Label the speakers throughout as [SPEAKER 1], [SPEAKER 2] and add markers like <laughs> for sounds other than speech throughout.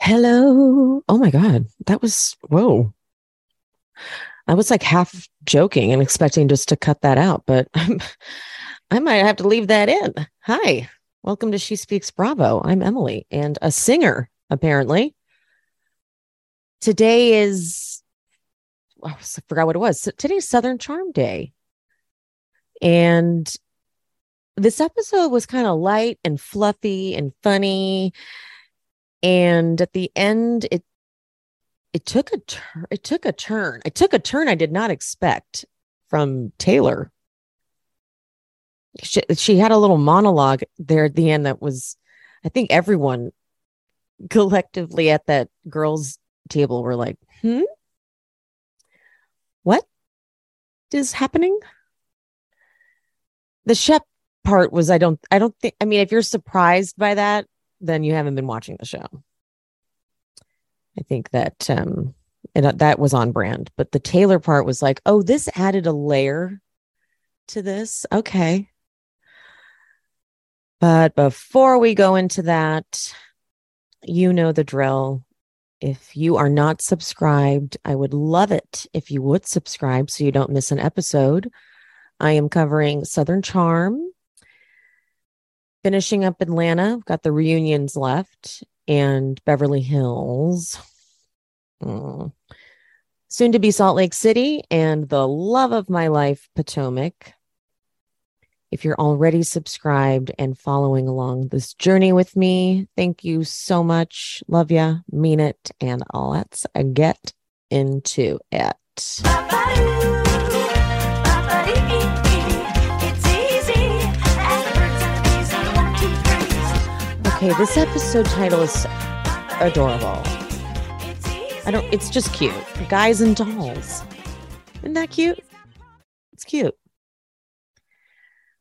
[SPEAKER 1] Hello. Oh my God. That was, whoa. I was like half joking and expecting just to cut that out, but <laughs> I might have to leave that in. Hi. Welcome to She Speaks Bravo. I'm Emily and a singer, apparently. Today is, oh, I forgot what it was. Today's Southern Charm Day. And this episode was kind of light and fluffy and funny and at the end it it took a turn it took a turn. It took a turn i did not expect from taylor. She, she had a little monologue there at the end that was i think everyone <laughs> collectively at that girls table were like hmm? What is happening? The Shep part was i don't i don't think i mean if you're surprised by that then you haven't been watching the show. I think that um and that was on brand, but the Taylor part was like, "Oh, this added a layer to this." Okay. But before we go into that, you know the drill. If you are not subscribed, I would love it if you would subscribe so you don't miss an episode. I am covering Southern Charm, finishing up Atlanta, got the reunions left, and Beverly Hills. Mm. Soon to be Salt Lake City and the love of my life, Potomac. If you're already subscribed and following along this journey with me, thank you so much. Love ya, mean it, and let's get into it. Okay, this episode title is adorable. I don't, it's just cute. Guys and dolls. Isn't that cute? It's cute.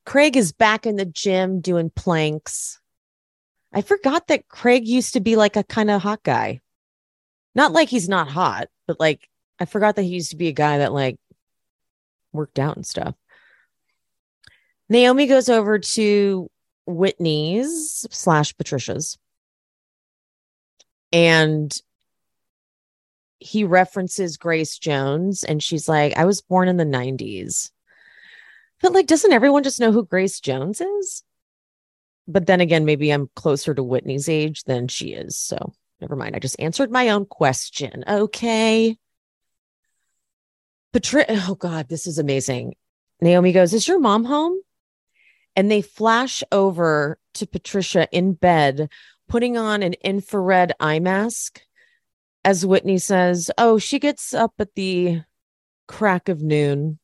[SPEAKER 1] Craig is back in the gym doing planks. I forgot that Craig used to be like a kind of hot guy. Not like he's not hot, but like I forgot that he used to be a guy that like worked out and stuff. Naomi goes over to Whitney's slash Patricia's. And he references Grace Jones, and she's like, I was born in the 90s. But like, doesn't everyone just know who Grace Jones is? But then again, maybe I'm closer to Whitney's age than she is. So never mind. I just answered my own question. Okay. Patri- oh God, this is amazing. Naomi goes, Is your mom home? And they flash over to Patricia in bed, putting on an infrared eye mask. As Whitney says, Oh, she gets up at the crack of noon.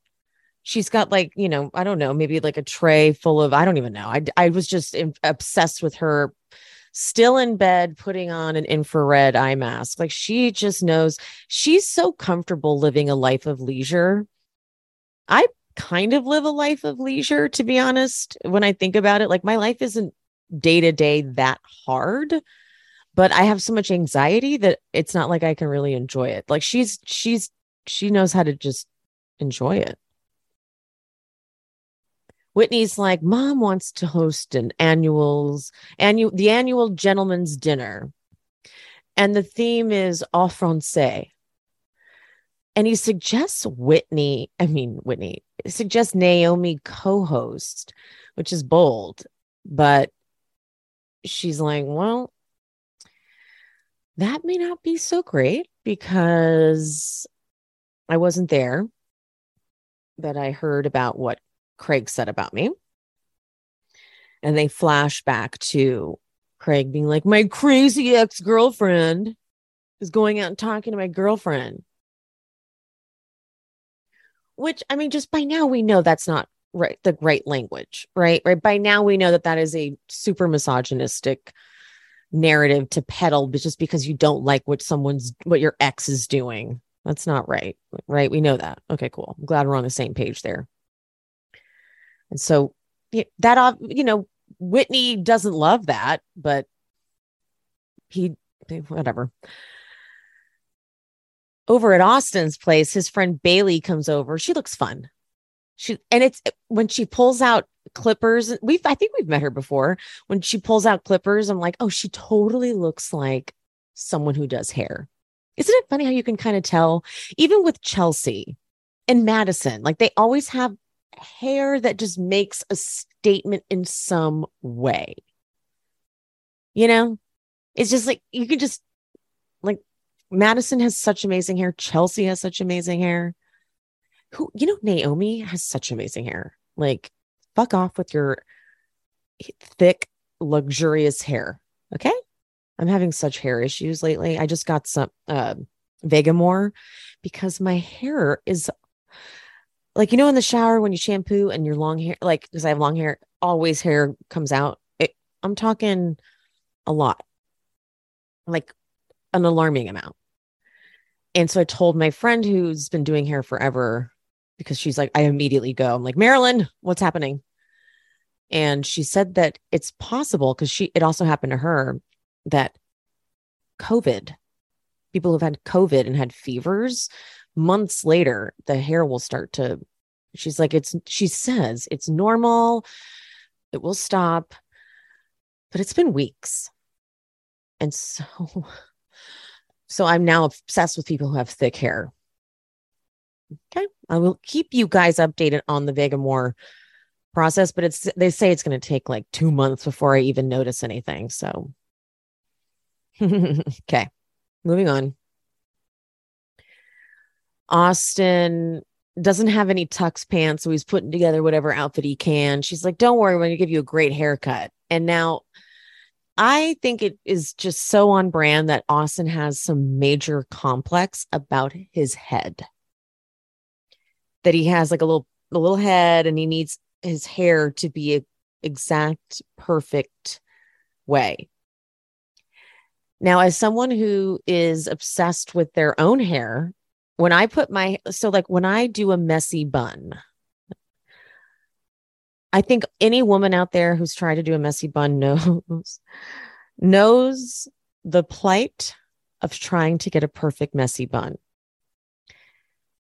[SPEAKER 1] She's got like, you know, I don't know, maybe like a tray full of, I don't even know. I, I was just obsessed with her still in bed putting on an infrared eye mask. Like she just knows she's so comfortable living a life of leisure. I kind of live a life of leisure, to be honest. When I think about it, like my life isn't day to day that hard. but I have so much anxiety that it's not like I can really enjoy it. Like she's she's she knows how to just enjoy it. Whitney's like, Mom wants to host an annuals annual the annual gentleman's dinner. And the theme is au français. And he suggests Whitney, I mean Whitney, suggests Naomi co-host, which is bold, but she's like, well, that may not be so great because I wasn't there, but I heard about what Craig said about me. And they flash back to Craig being like, My crazy ex girlfriend is going out and talking to my girlfriend. Which, I mean, just by now we know that's not right, the right language, right? Right. By now we know that that is a super misogynistic narrative to peddle just because you don't like what someone's what your ex is doing. That's not right right? We know that. Okay cool. I'm glad we're on the same page there. And so that you know whitney doesn't love that but he whatever over at austin's place his friend bailey comes over she looks fun she and it's when she pulls out clippers. We've I think we've met her before. When she pulls out clippers, I'm like, oh, she totally looks like someone who does hair. Isn't it funny how you can kind of tell, even with Chelsea and Madison, like they always have hair that just makes a statement in some way. You know, it's just like you can just Madison has such amazing hair. Chelsea has such amazing hair. Who, you know, Naomi has such amazing hair. Like fuck off with your thick, luxurious hair. Okay. I'm having such hair issues lately. I just got some uh, Vegamour because my hair is like, you know, in the shower when you shampoo and your long hair, like, because I have long hair, always hair comes out. It, I'm talking a lot, like an alarming amount. And so I told my friend who's been doing hair forever because she's like, I immediately go, I'm like, Marilyn, what's happening? And she said that it's possible because she, it also happened to her that COVID, people who've had COVID and had fevers, months later, the hair will start to, she's like, it's, she says it's normal, it will stop, but it's been weeks. And so, <laughs> so I'm now obsessed with people who have thick hair. Okay. I will keep you guys updated on the Vegamour process, but it's they say it's going to take like two months before I even notice anything. So, <laughs> okay, moving on. Austin doesn't have any tux pants, so he's putting together whatever outfit he can. She's like, "Don't worry, we're going to give you a great haircut." And now, I think it is just so on brand that Austin has some major complex about his head. That he has like a little a little head, and he needs his hair to be a exact perfect way. Now, as someone who is obsessed with their own hair, when I put my so like when I do a messy bun, I think any woman out there who's tried to do a messy bun knows knows the plight of trying to get a perfect messy bun.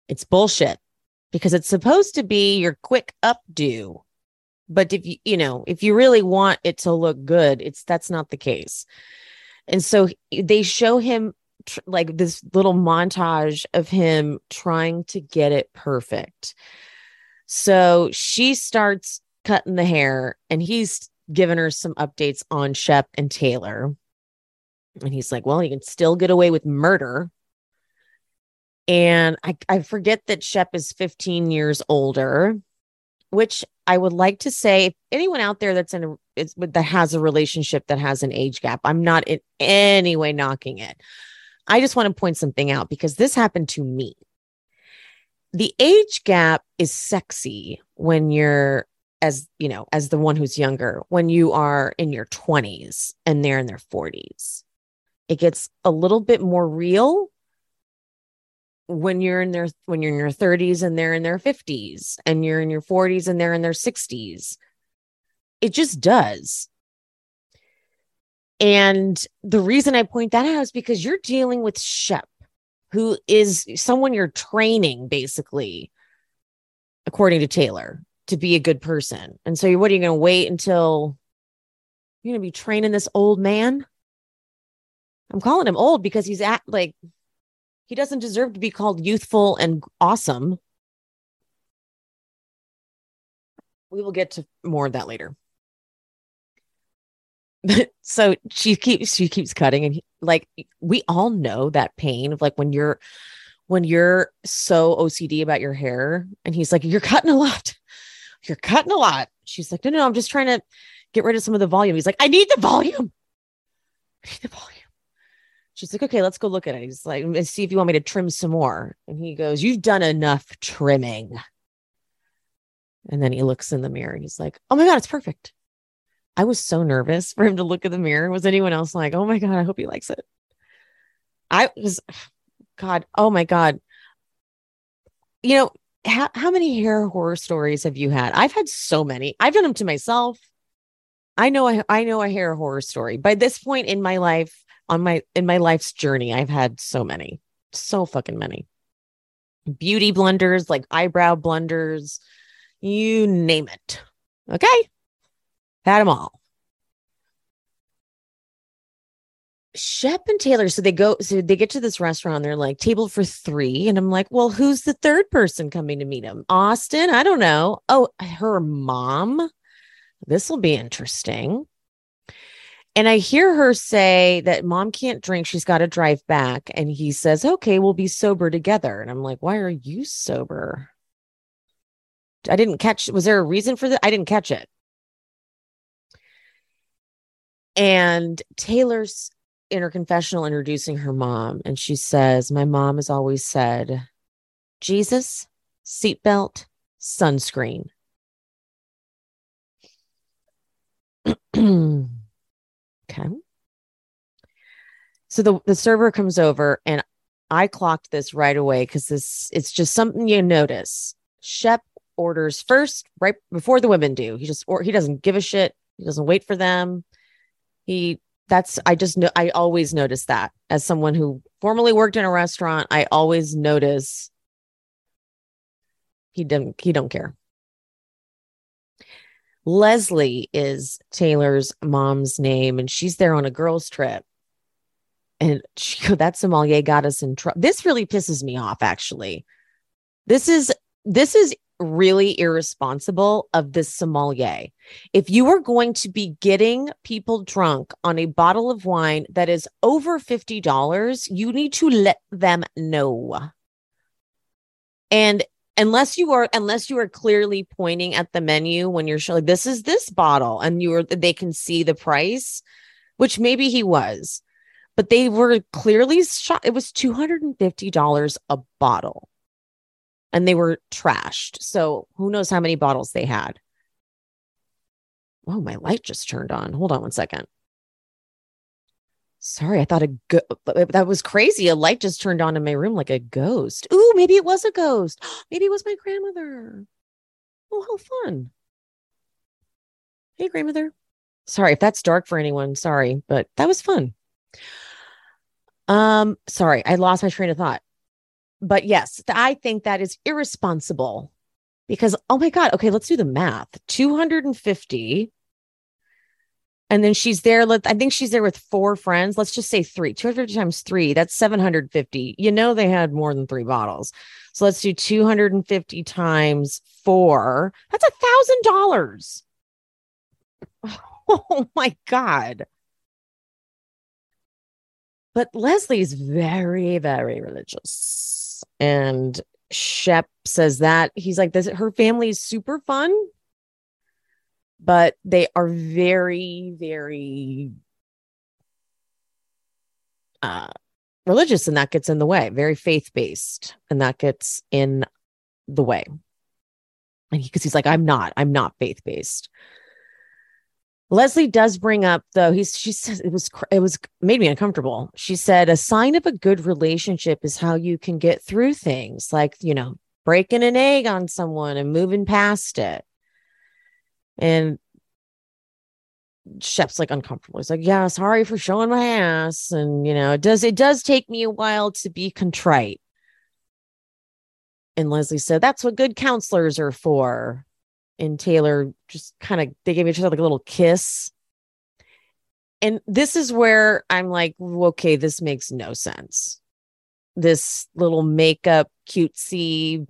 [SPEAKER 1] It's bullshit because it's supposed to be your quick updo. But if you, you know, if you really want it to look good, it's that's not the case. And so they show him tr- like this little montage of him trying to get it perfect. So she starts cutting the hair and he's giving her some updates on Shep and Taylor. And he's like, well, you can still get away with murder and I, I forget that Shep is 15 years older, which I would like to say anyone out there that's in a that has a relationship that has an age gap, I'm not in any way knocking it. I just want to point something out because this happened to me. The age gap is sexy when you're as you know as the one who's younger when you are in your 20s and they're in their 40s it gets a little bit more real when you're in their when you're in your 30s and they're in their 50s and you're in your 40s and they're in their 60s it just does. And the reason I point that out is because you're dealing with Shep, who is someone you're training basically, according to Taylor, to be a good person. And so, what are you going to wait until you're going to be training this old man? I'm calling him old because he's at like he doesn't deserve to be called youthful and awesome. We will get to more of that later. <laughs> so she keeps she keeps cutting and he, like we all know that pain of like when you're when you're so OCD about your hair and he's like you're cutting a lot. You're cutting a lot. She's like no no I'm just trying to get rid of some of the volume. He's like I need the volume. I need the volume. She's like, okay, let's go look at it. He's like, see if you want me to trim some more. And he goes, You've done enough trimming. And then he looks in the mirror and he's like, Oh my God, it's perfect. I was so nervous for him to look at the mirror. Was anyone else like, Oh my God, I hope he likes it? I was, God, oh my God. You know, how, how many hair horror stories have you had? I've had so many. I've done them to myself. I know I, I know a hair horror story. By this point in my life, on my in my life's journey i've had so many so fucking many beauty blunders like eyebrow blunders you name it okay had them all Shep and Taylor, so they go, so they get to this restaurant. They're like table for three, and I'm like, well, who's the third person coming to meet him? Austin? I don't know. Oh, her mom. This will be interesting. And I hear her say that mom can't drink. She's got to drive back. And he says, okay, we'll be sober together. And I'm like, why are you sober? I didn't catch. Was there a reason for that? I didn't catch it. And Taylor's in her confessional introducing her mom. And she says, My mom has always said, Jesus, seatbelt, sunscreen. <clears throat> Okay. So the, the server comes over and I clocked this right away because this it's just something you notice. Shep orders first, right before the women do. He just or he doesn't give a shit. He doesn't wait for them. He that's I just know I always notice that as someone who formerly worked in a restaurant, I always notice he didn't he don't care. Leslie is Taylor's mom's name, and she's there on a girls' trip. And she, <laughs> that sommelier got us in trouble. This really pisses me off, actually. This is this is really irresponsible of this sommelier. If you are going to be getting people drunk on a bottle of wine that is over $50, you need to let them know. And unless you are unless you are clearly pointing at the menu when you're showing this is this bottle and you are they can see the price which maybe he was but they were clearly shot it was $250 a bottle and they were trashed so who knows how many bottles they had oh my light just turned on hold on one second Sorry, I thought a go- that was crazy. A light just turned on in my room like a ghost. Ooh, maybe it was a ghost. <gasps> Maybe it was my grandmother. Oh, how fun. Hey, grandmother. Sorry if that's dark for anyone. Sorry, but that was fun. Um, sorry, I lost my train of thought. But yes, I think that is irresponsible because oh my god, okay, let's do the math. 250 and then she's there. Let I think she's there with four friends. Let's just say three. 250 times three, that's 750. You know, they had more than three bottles. So let's do 250 times four. That's a thousand dollars. <laughs> Oh my God. But Leslie's very, very religious. And Shep says that he's like, this her family is super fun but they are very, very uh, religious, and that gets in the way, very faith based, and that gets in the way. And because he, he's like, I'm not, I'm not faith based. Leslie does bring up though he's she says it was it was made me uncomfortable. She said a sign of a good relationship is how you can get through things like, you know, breaking an egg on someone and moving past it. And Shep's like uncomfortable. He's like, "Yeah, sorry for showing my ass." And you know, it does it does take me a while to be contrite. And Leslie said, "That's what good counselors are for." And Taylor just kind of they gave each other like a little kiss. And this is where I'm like, okay, this makes no sense. This little makeup cutesy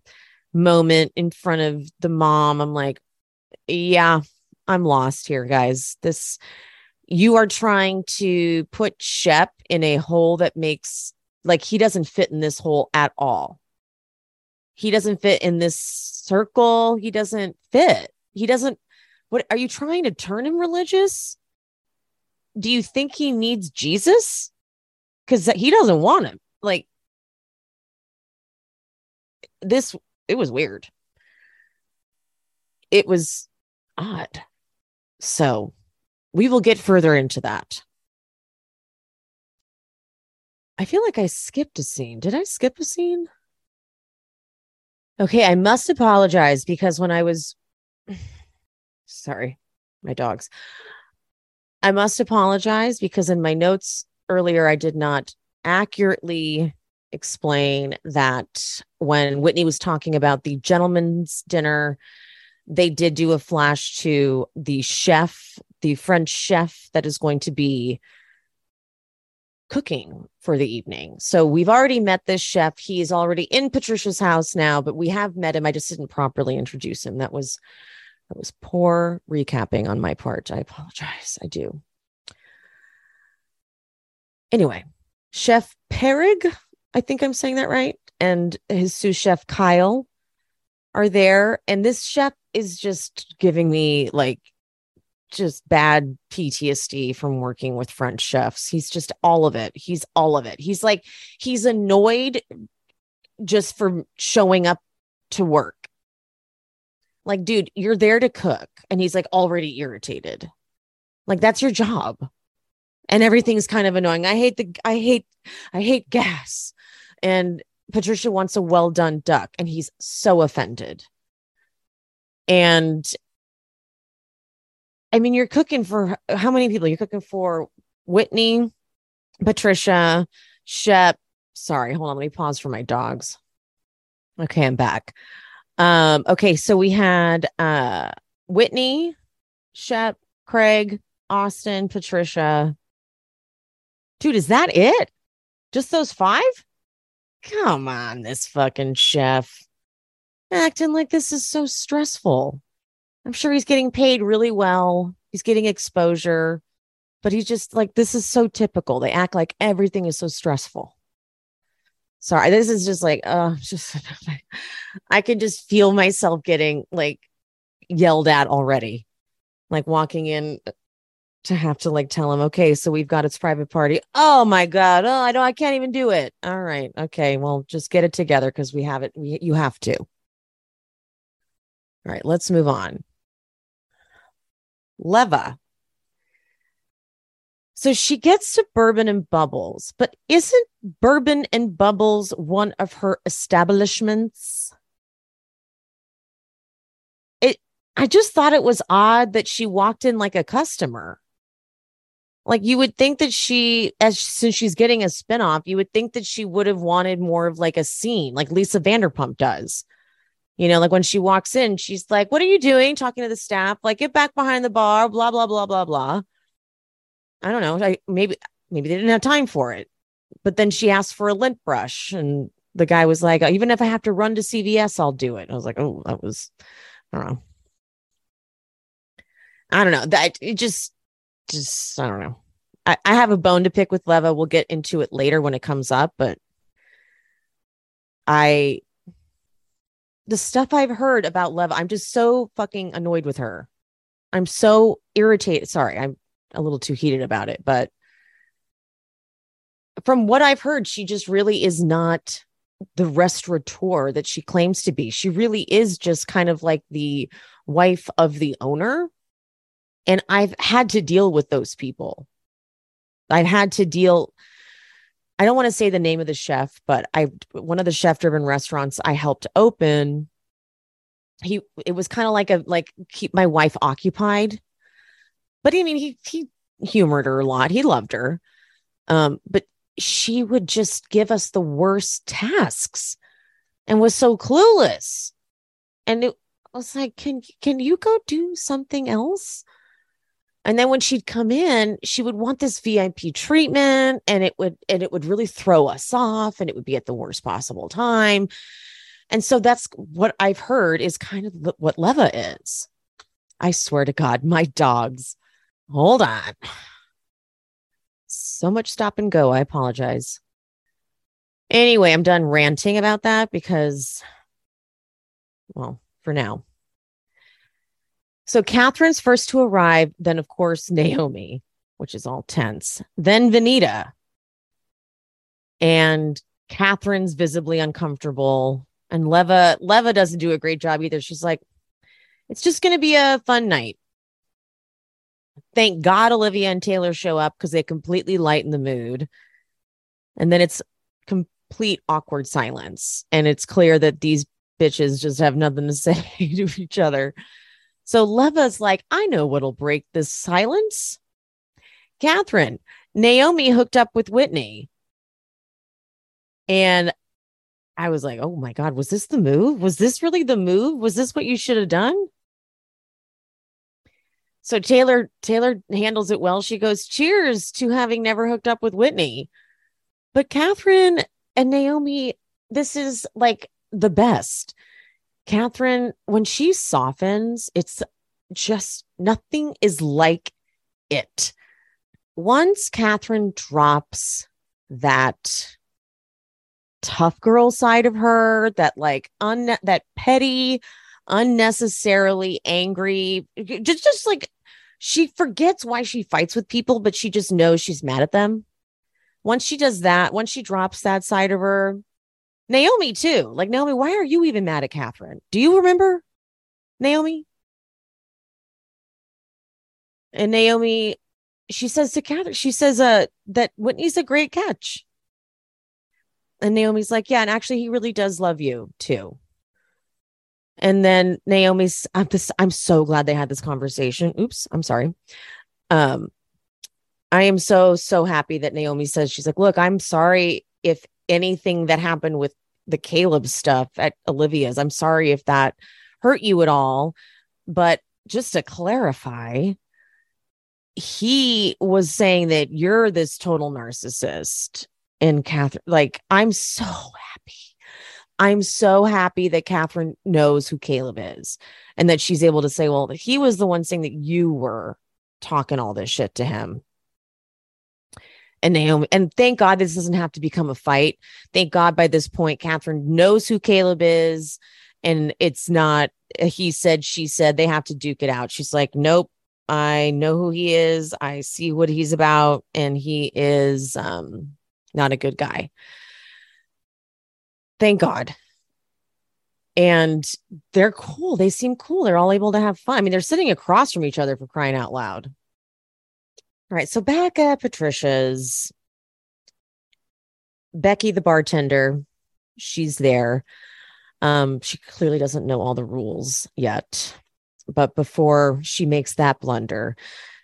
[SPEAKER 1] moment in front of the mom. I'm like, yeah, I'm lost here, guys. This you are trying to put Shep in a hole that makes like he doesn't fit in this hole at all. He doesn't fit in this circle. He doesn't fit. He doesn't. What are you trying to turn him religious? Do you think he needs Jesus? Because he doesn't want him. Like this, it was weird. It was odd. So we will get further into that. I feel like I skipped a scene. Did I skip a scene? Okay, I must apologize because when I was sorry, my dogs. I must apologize because in my notes earlier, I did not accurately explain that when Whitney was talking about the gentleman's dinner they did do a flash to the chef, the French chef that is going to be cooking for the evening. So we've already met this chef. He is already in Patricia's house now, but we have met him. I just didn't properly introduce him. That was that was poor recapping on my part. I apologize. I do. Anyway, Chef Perig, I think I'm saying that right, and his sous chef Kyle are there and this chef is just giving me like just bad PTSD from working with French chefs. He's just all of it. He's all of it. He's like he's annoyed just for showing up to work. Like dude, you're there to cook and he's like already irritated. Like that's your job. And everything's kind of annoying. I hate the I hate I hate gas. And Patricia wants a well done duck, and he's so offended. And I mean, you're cooking for how many people? You're cooking for Whitney, Patricia, Shep. Sorry, hold on. Let me pause for my dogs. Okay, I'm back. Um, okay, so we had uh Whitney, Shep, Craig, Austin, Patricia. Dude, is that it? Just those five? Come on, this fucking chef acting like this is so stressful. I'm sure he's getting paid really well. He's getting exposure, but he's just like, this is so typical. They act like everything is so stressful. Sorry, this is just like, uh, <laughs> just I can just feel myself getting like yelled at already. Like walking in to have to like tell him, okay, so we've got its private party. Oh my god, oh I don't, I can't even do it. All right, okay, well just get it together because we have it. We, you have to. All right, let's move on. Leva. So she gets to bourbon and bubbles, but isn't bourbon and bubbles one of her establishments? It I just thought it was odd that she walked in like a customer. Like you would think that she, as since she's getting a spinoff, you would think that she would have wanted more of like a scene, like Lisa Vanderpump does. You know, like when she walks in, she's like, What are you doing? Talking to the staff, like, get back behind the bar, blah, blah, blah, blah, blah. I don't know. I maybe maybe they didn't have time for it. But then she asked for a lint brush, and the guy was like, oh, Even if I have to run to CVS, I'll do it. I was like, Oh, that was I don't know. I don't know. That it just just I don't know. I, I have a bone to pick with Leva. We'll get into it later when it comes up, but I the stuff I've heard about Leva, I'm just so fucking annoyed with her. I'm so irritated. Sorry, I'm a little too heated about it, but from what I've heard, she just really is not the restaurateur that she claims to be. She really is just kind of like the wife of the owner and I've had to deal with those people. I've had to deal. I don't want to say the name of the chef, but I one of the chef driven restaurants I helped open. He it was kind of like a like keep my wife occupied. But I mean, he he humored her a lot. He loved her. Um, but she would just give us the worst tasks and was so clueless. And it was like, can can you go do something else? And then when she'd come in, she would want this VIP treatment and it would and it would really throw us off and it would be at the worst possible time. And so that's what I've heard is kind of what Leva is. I swear to God, my dogs. Hold on. So much stop and go. I apologize. Anyway, I'm done ranting about that because, well, for now. So Catherine's first to arrive, then, of course, Naomi, which is all tense, then Venita. And Catherine's visibly uncomfortable. And Leva, Leva doesn't do a great job either. She's like, it's just going to be a fun night. Thank God Olivia and Taylor show up because they completely lighten the mood. And then it's complete awkward silence. And it's clear that these bitches just have nothing to <laughs> say to each other. So Leva's like, I know what'll break this silence. Catherine, Naomi hooked up with Whitney. And I was like, oh my God, was this the move? Was this really the move? Was this what you should have done? So Taylor Taylor handles it well. She goes, "Cheers to having never hooked up with Whitney." But Catherine and Naomi, this is like the best. Catherine, when she softens, it's just nothing is like it. Once Catherine drops that tough girl side of her, that like un that petty, unnecessarily angry, just just like she forgets why she fights with people, but she just knows she's mad at them. Once she does that, once she drops that side of her, Naomi too. Like Naomi, why are you even mad at Catherine? Do you remember Naomi? And Naomi, she says to Catherine, she says uh that Whitney's a great catch. And Naomi's like, yeah, and actually he really does love you too. And then Naomi's, I'm just, I'm so glad they had this conversation. Oops, I'm sorry. Um, I am so, so happy that Naomi says, she's like, look, I'm sorry if anything that happened with the Caleb stuff at Olivia's, I'm sorry if that hurt you at all. But just to clarify, he was saying that you're this total narcissist. And Catherine, like, I'm so happy I'm so happy that Catherine knows who Caleb is and that she's able to say, well, he was the one saying that you were talking all this shit to him. And Naomi, and thank God this doesn't have to become a fight. Thank God by this point, Catherine knows who Caleb is. And it's not, he said, she said, they have to duke it out. She's like, nope, I know who he is. I see what he's about. And he is um, not a good guy. Thank God. And they're cool. They seem cool. They're all able to have fun. I mean, they're sitting across from each other for crying out loud. All right. So back at Patricia's, Becky, the bartender, she's there. Um, she clearly doesn't know all the rules yet. But before she makes that blunder,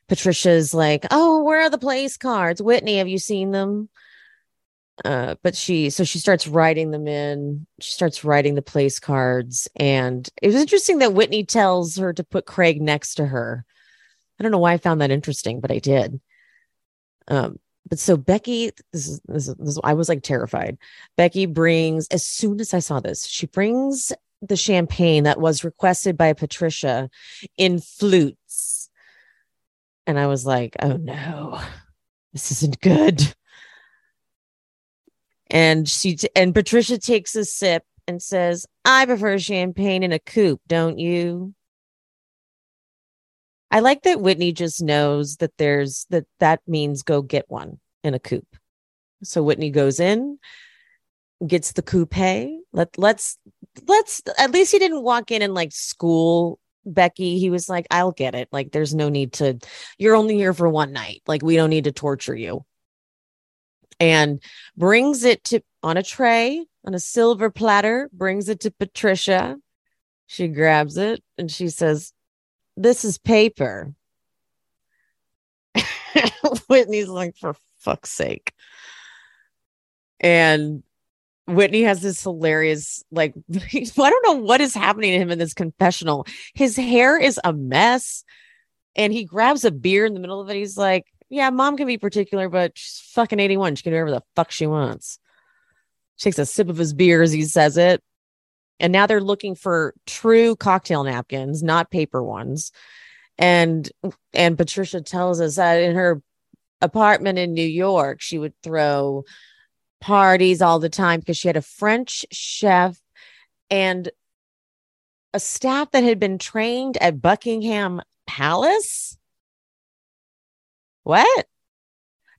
[SPEAKER 1] Patricia's like, Oh, where are the place cards? Whitney, have you seen them? uh, but she so she starts writing them in she starts writing the place cards and it was interesting that whitney tells her to put craig next to her i don't know why i found that interesting but i did. Um but so becky this is, this is, this is i was like terrified. Becky brings as soon as i saw this she brings the champagne that was requested by patricia in flutes. And i was like oh no this isn't good. And she t- and Patricia takes a sip and says, "I prefer champagne in a coupe, don't you?" I like that Whitney just knows that there's that that means go get one in a coupe. So Whitney goes in, gets the coupe. Let let's let's at least he didn't walk in and like school Becky. He was like, I'll get it. Like, there's no need to, you're only here for one night. Like, we don't need to torture you and brings it to on a tray on a silver platter, brings it to Patricia. She grabs it and she says, This is paper. <laughs> Whitney's like, for fuck's sake. And Whitney has this hilarious, like, <laughs> I don't know what is happening to him in this confessional. His hair is a mess. And he grabs a beer in the middle of it. He's like, Yeah, mom can be particular, but she's fucking 81. She can do whatever the fuck she wants. She takes a sip of his beer as he says it. And now they're looking for true cocktail napkins, not paper ones. And and Patricia tells us that in her apartment in New York, she would throw parties all the time because she had a French chef and a staff that had been trained at Buckingham Palace. What?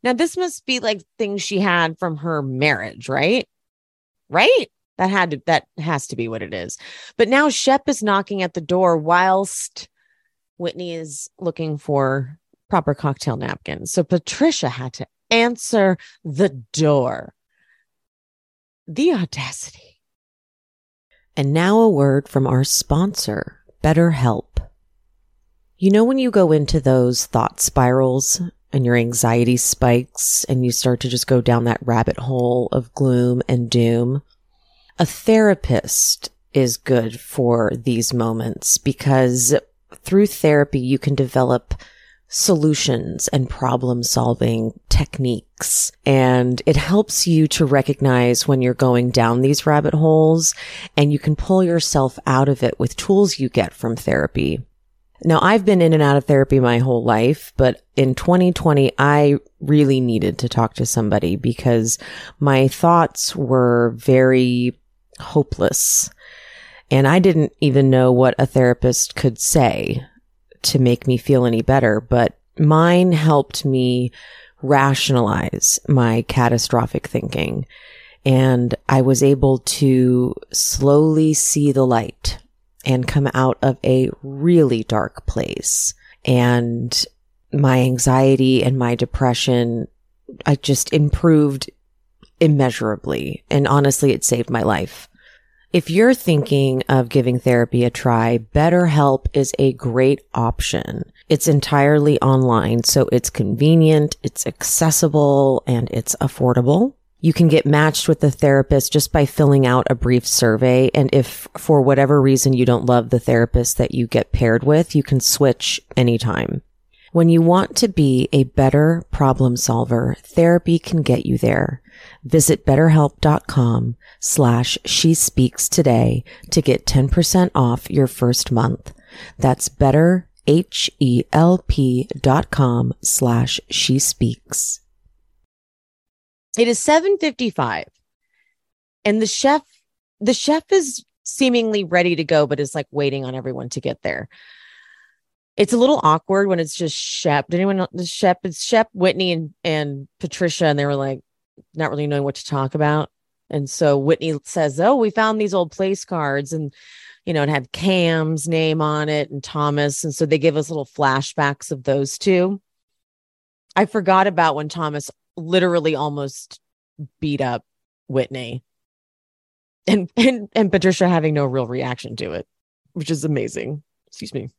[SPEAKER 1] Now, this must be like things she had from her marriage, right? Right? That had to, that has to be what it is. But now Shep is knocking at the door whilst Whitney is looking for proper cocktail napkins. So Patricia had to answer the door. The audacity. And now a word from our sponsor, BetterHelp. You know, when you go into those thought spirals and your anxiety spikes and you start to just go down that rabbit hole of gloom and doom, a therapist is good for these moments because through therapy, you can develop solutions and problem solving techniques. And it helps you to recognize when you're going down these rabbit holes and you can pull yourself out of it with tools you get from therapy. Now, I've been in and out of therapy my whole life, but in 2020, I really needed to talk to somebody because my thoughts were very hopeless. And I didn't even know what a therapist could say to make me feel any better, but mine helped me rationalize my catastrophic thinking. And I was able to slowly see the light and come out of a really dark place. And my anxiety and my depression, I just improved immeasurably. And honestly, it saved my life. If you're thinking of giving therapy a try, BetterHelp is a great option. It's entirely online, so it's convenient, it's accessible, and it's affordable. You can get matched with the therapist just by filling out a brief survey. And if for whatever reason you don't love the therapist that you get paired with, you can switch anytime. When you want to be a better problem solver, therapy can get you there. Visit betterhelp.com slash she speaks today to get 10% off your first month. That's better, H-E-L-P dot com slash she speaks. It is 7:55 and the chef the chef is seemingly ready to go but is like waiting on everyone to get there. It's a little awkward when it's just Shep. Did anyone the Shep? It's Shep, Whitney, and and Patricia, and they were like not really knowing what to talk about. And so Whitney says, "Oh, we found these old place cards, and you know, it had Cam's name on it and Thomas, and so they give us little flashbacks of those two. I forgot about when Thomas literally almost beat up Whitney. And and and Patricia having no real reaction to it, which is amazing. Excuse me.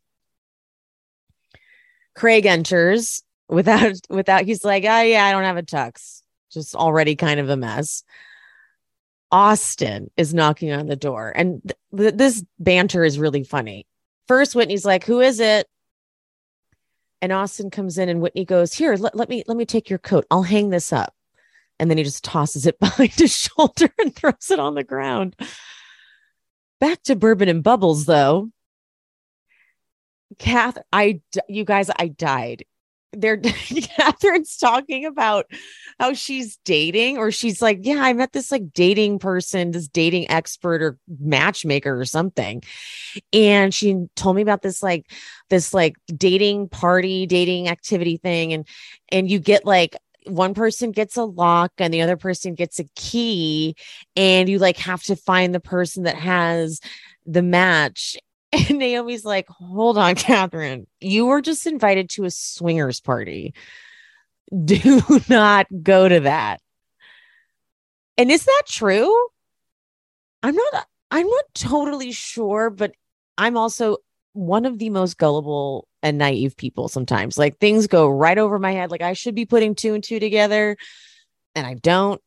[SPEAKER 1] Craig enters without <laughs> without he's like, "Oh yeah, I don't have a tux." Just already kind of a mess. Austin is knocking on the door and th- this banter is really funny. First Whitney's like, "Who is it?" and Austin comes in and Whitney goes, "Here, let, let me let me take your coat. I'll hang this up." And then he just tosses it <laughs> behind his shoulder and throws it on the ground. Back to bourbon and bubbles though. Kath, I you guys, I died they're <laughs> Catherine's talking about how she's dating, or she's like, Yeah, I met this like dating person, this dating expert or matchmaker or something. And she told me about this like this like dating party, dating activity thing. And and you get like one person gets a lock and the other person gets a key, and you like have to find the person that has the match <laughs> and Naomi's like, hold on, <laughs> Catherine, you were just invited to a swingers party. <laughs> Do not go to that. And is that true? I'm not, I'm not totally sure, but I'm also one of the most gullible and naive people sometimes. Like things go right over my head. Like I should be putting two and two together and I don't.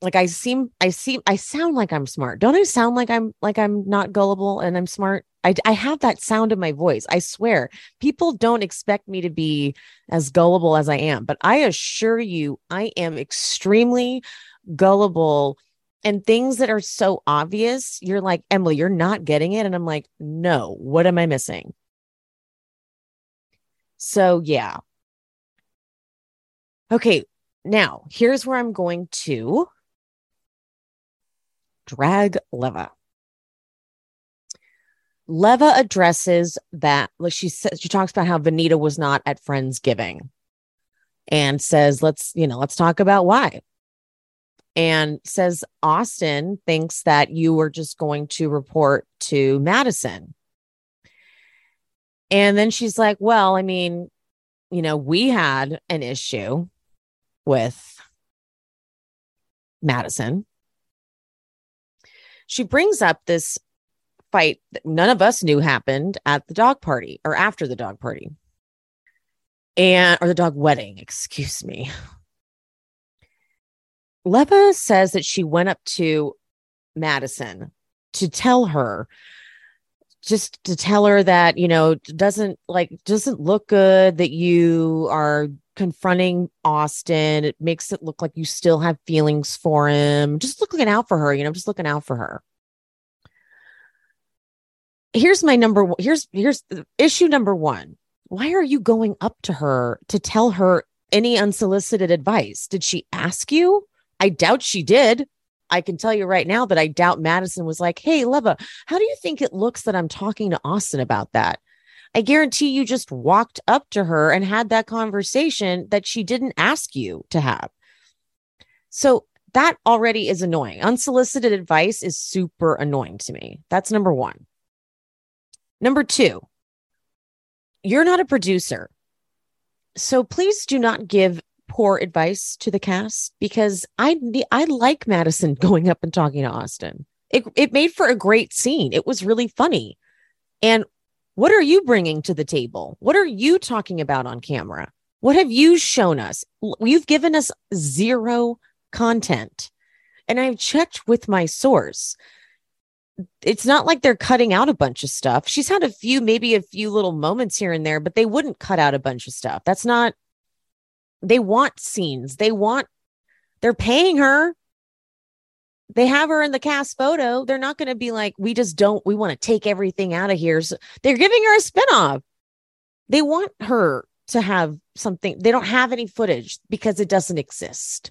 [SPEAKER 1] Like I seem I seem I sound like I'm smart. Don't I sound like I'm like I'm not gullible and I'm smart? I, I have that sound in my voice. I swear. People don't expect me to be as gullible as I am, but I assure you I am extremely gullible and things that are so obvious. You're like, Emily, you're not getting it. And I'm like, no, what am I missing? So, yeah. Okay, now here's where I'm going to drag Leva. Leva addresses that like she says she talks about how Venita was not at Friendsgiving and says, let's, you know, let's talk about why. And says Austen thinks that you were just going to report to Madison. And then she's like, Well, I mean, you know, we had an issue with Madison. She brings up this fight that none of us knew happened at the dog party or after the dog party. And, or the dog wedding, <laughs> excuse me. Leva says that she went up to Madison to tell her just to tell her that you know doesn't like doesn't look good that you are confronting Austen. It makes it look like you still have feelings for him. Just looking out for her, you know, just looking out for her. Here's my number one. Here's here's issue number one. Why are you going up to her to tell her any unsolicited advice? Did she ask you? I doubt she did. I can tell you right now that I doubt Madison was like, Hey, Leva, how do you think it looks that I'm talking to Austen about that? I guarantee you just walked up to her and had that conversation that she didn't ask you to have. So that already is annoying. Unsolicited advice is super annoying to me. That's number one. Number two, you're not a producer. So please do not give poor advice to the cast because I I like Madison <laughs> going up and talking to Austen. It it made for a great scene. It was really funny. And what are you bringing to the table? What are you talking about on camera? What have you shown us? You've given us zero content. And I've checked with my source. It's not like they're cutting out a bunch of stuff. She's had a few, maybe a few little moments here and there, but they wouldn't cut out a bunch of stuff. That's not they want scenes. They want, they're paying her. They have her in the cast photo. They're not going to be like, we just don't, we want to take everything out of here. So they're giving her a spinoff. They want her to have something. They don't have any footage because it doesn't exist.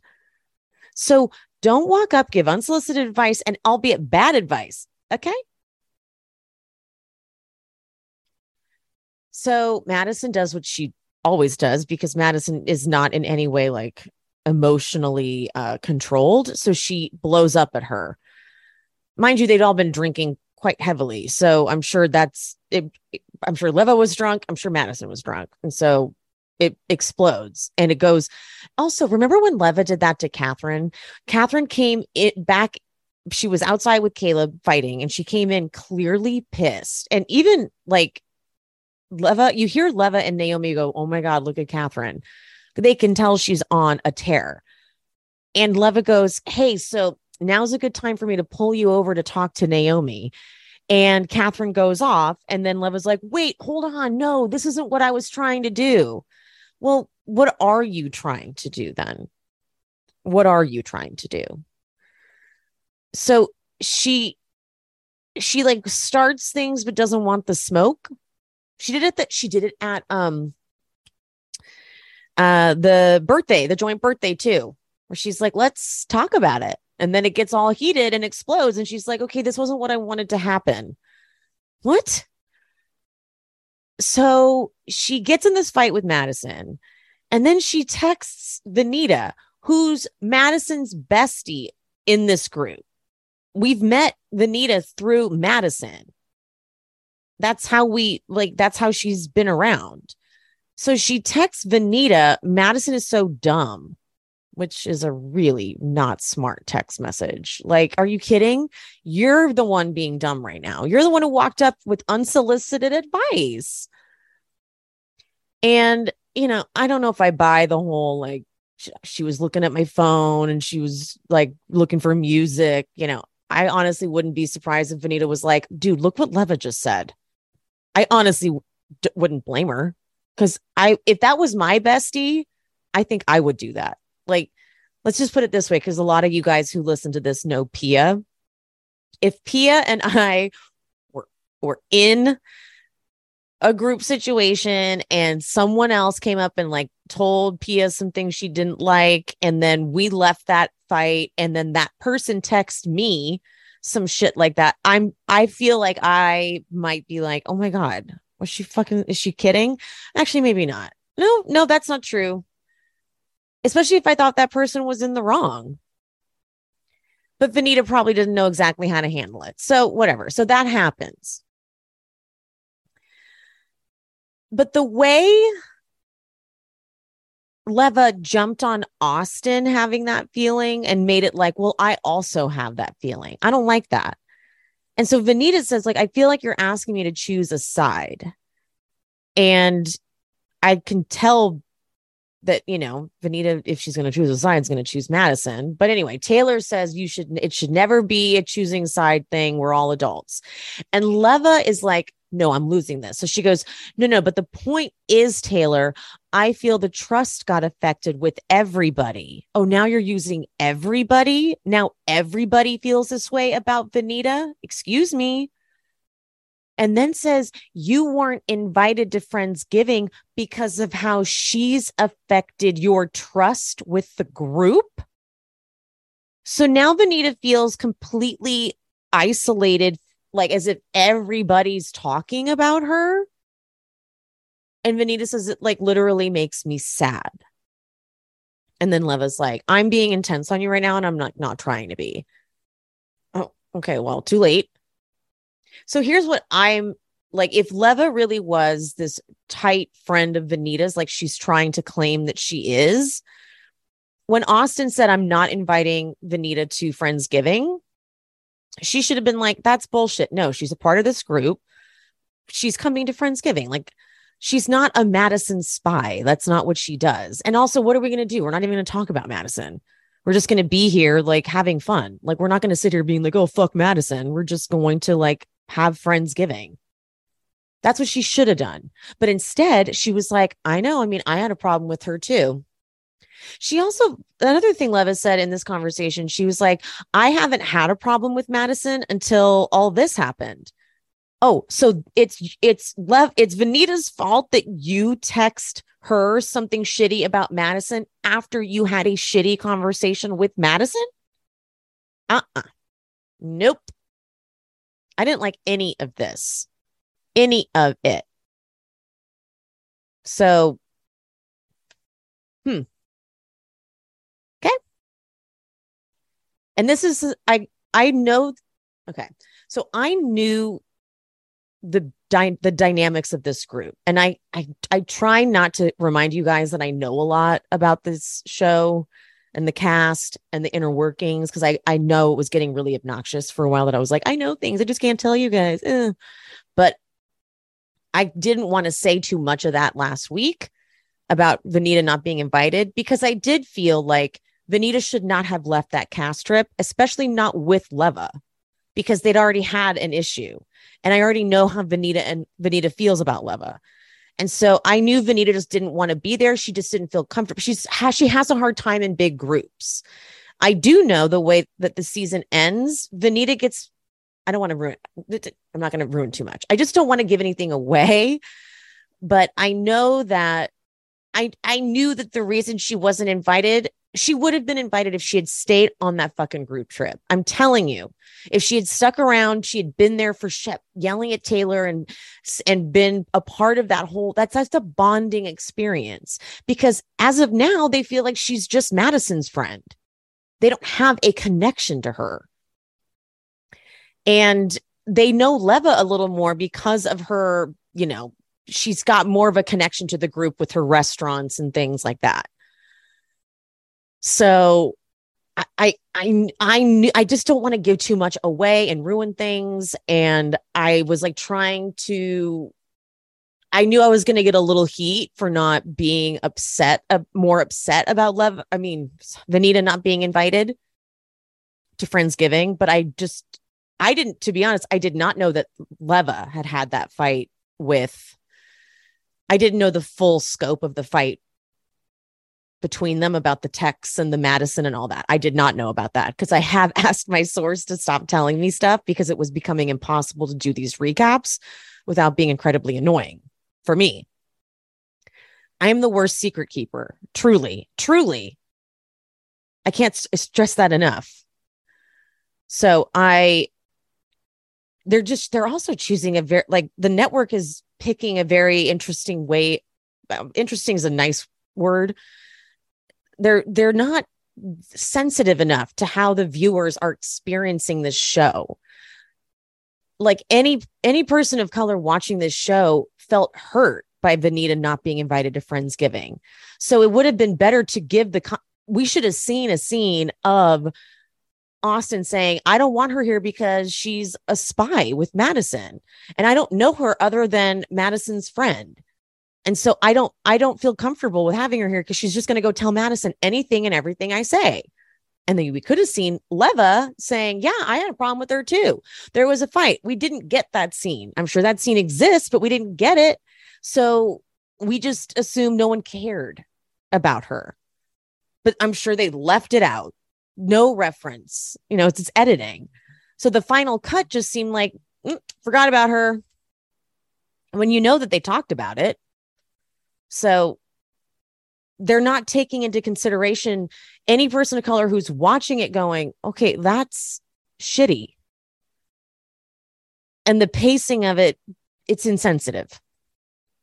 [SPEAKER 1] So don't walk up, give unsolicited advice, and albeit bad advice. Okay. So Madison does what she always does because Madison is not in any way like emotionally uh, controlled. So she blows up at her. Mind you, they'd all been drinking quite heavily. So I'm sure that's it. I'm sure Leva was drunk. I'm sure Madison was drunk. And so it explodes and it goes. Also, remember when Leva did that to Kathryn? Kathryn came it back. She was outside with Caleb fighting and she came in clearly pissed. And even like Leva, you hear Leva and Naomie go, Oh my God, look at Kathryn. They can tell she's on a tear. And Leva goes, Hey, so now's a good time for me to pull you over to talk to Naomie. And Kathryn goes off. And then Leva's like, Wait, hold on. No, this isn't what I was trying to do. Well, what are you trying to do then? What are you trying to do? So she, she like starts things but doesn't want the smoke she did it that she did it at um uh the birthday, the joint birthday too, where she's like, let's talk about it. And then it gets all heated and explodes. And she's like, okay, this wasn't what I wanted to happen. What? So she gets in this fight with Madison. And then she texts Venita, who's Madison's bestie in this group. We've met Venita through Madison. That's how we like, that's how she's been around. So she texts Venita, Madison is so dumb, which is a really not smart text message. Like, are you kidding? You're the one being dumb right now. You're the one who walked up with unsolicited advice. And, you know, I don't know if I buy the whole like she, was looking at my phone and she was like looking for music. You know, I honestly wouldn't be surprised if Venita was like, dude, look what Leva just said. I honestly d- wouldn't blame her because I, if that was my bestie, I think I would do that. Like, let's just put it this way because a lot of you guys who listen to this know Pia. If Pia and I were, were in a group situation and someone else came up and like told Pia some things she didn't like, and then we left that fight, and then that person text me some shit like that, I'm I feel like I might be like, oh my God, was she fucking is she kidding? Actually, maybe not. No, no, that's not true. Especially if I thought that person was in the wrong. But Venita probably didn't know exactly how to handle it. So whatever. So that happens. But the way Leva jumped on Austen having that feeling and made it like, well, I also have that feeling. I don't like that. And so Venita says, like, I feel like you're asking me to choose a side. And I can tell that, you know, Venita, if she's going to choose a side, is going to choose Madison. But anyway, Taylor says you should, it should never be a choosing side thing. We're all adults. And Leva is like, no, I'm losing this. So she goes, no, no, but the point is, Taylor, I feel the trust got affected with everybody. Oh, now you're using everybody. Now everybody feels this way about Venita. Excuse me. And then says, you weren't invited to Friendsgiving because of how she's affected your trust with the group. So now Venita feels completely isolated like as if everybody's talking about her. And Venita says it like literally makes me sad. And then Leva's like, I'm being intense on you right now, and I'm not not trying to be. Oh, okay. Well, too late. So here's what I'm like if Leva really was this tight friend of Venita's, like she's trying to claim that she is, when Austen said, I'm not inviting Venita to Friendsgiving, she should have been like, that's bullshit. No, she's a part of this group. She's coming to Friendsgiving. Like, she's not a Madison spy. That's not what she does. And also, what are we going to do? We're not even going to talk about Madison. We're just going to be here, like, having fun. Like, we're not going to sit here being like, oh, fuck Madison. We're just going to, like, have Friendsgiving. That's what she should have done. But instead, she was like, I know. I mean, I had a problem with her too. She also, another thing Leva said in this conversation, she was like, I haven't had a problem with Madison until all this happened. Oh, so it's it's Lev, it's Venita's fault that you text her something shitty about Madison after you had a shitty conversation with Madison? Uh-uh. Nope. I didn't like any of this. Any of it. So, hmm. Okay. And this is i i know okay so i knew the dy- the dynamics of this group. And I, I i try not to remind you guys that i know a lot about this show and the cast and the inner workings because i i know it was getting really obnoxious for a while that i was like i know things i just can't tell you guys. Eh. but i didn't want to say too much of that last week about Venita not being invited because I did feel like Venita should not have left that cast trip, especially not with Leva, because they'd already had an issue. And I already know how Venita and Venita feels about Leva. And so I knew Venita just didn't want to be there. She just didn't feel comfortable. She's she has a hard time in big groups. I do know the way that the season ends, Venita gets I don't want to ruin I'm not going to ruin too much. I just don't want to give anything away, but I know that I I knew that the reason she wasn't invited she would have been invited if she had stayed on that fucking group trip. I'm telling you, if she had stuck around, she had been there for Shep, yelling at Taylor and and been a part of that whole. That's just a bonding experience because as of now, they feel like she's just Madison's friend. They don't have a connection to her, and they know Leva a little more because of her. You know, she's got more of a connection to the group with her restaurants and things like that. So I I I knew I just don't want to give too much away and ruin things. And I was like trying to I knew I was going to get a little heat for not being upset, uh, more upset about Lev. I mean, Venita not being invited to Friendsgiving, but I just, I didn't, to be honest, I did not know that Leva had had that fight with, I didn't know the full scope of the fight between them about the texts and the Madison and all that. I did not know about that because I have <laughs> asked my source to stop telling me stuff because it was becoming impossible to do these recaps without being incredibly annoying for me. I am the worst secret keeper. Truly, truly. I can't stress that enough. So I, they're just, they're also choosing a very, like the network is picking a very interesting way. Um, interesting is a nice word. They're, they're not sensitive enough to how the viewers are experiencing this show like any any person of color watching this show felt hurt by Venita not being invited to Friendsgiving. So it would have been better to give the we should have seen a scene of Austen saying, I don't want her here because she's a spy with Madison. And I don't know her other than Madison's friend. And so I don't I don't feel comfortable with having her here because she's just going to go tell Madison anything and everything I say. And then we could have seen Leva saying, Yeah, I had a problem with her too. There was a fight. We didn't get that scene. I'm sure that scene exists, but we didn't get it. So we just assumed no one cared about her. But I'm sure they left it out. No reference. You know, it's, it's editing. So the final cut just seemed like, mm, forgot about her. When you know that they talked about it. So they're not taking into consideration any person of color who's watching it going, okay, that's shitty. And the pacing of it, it's insensitive.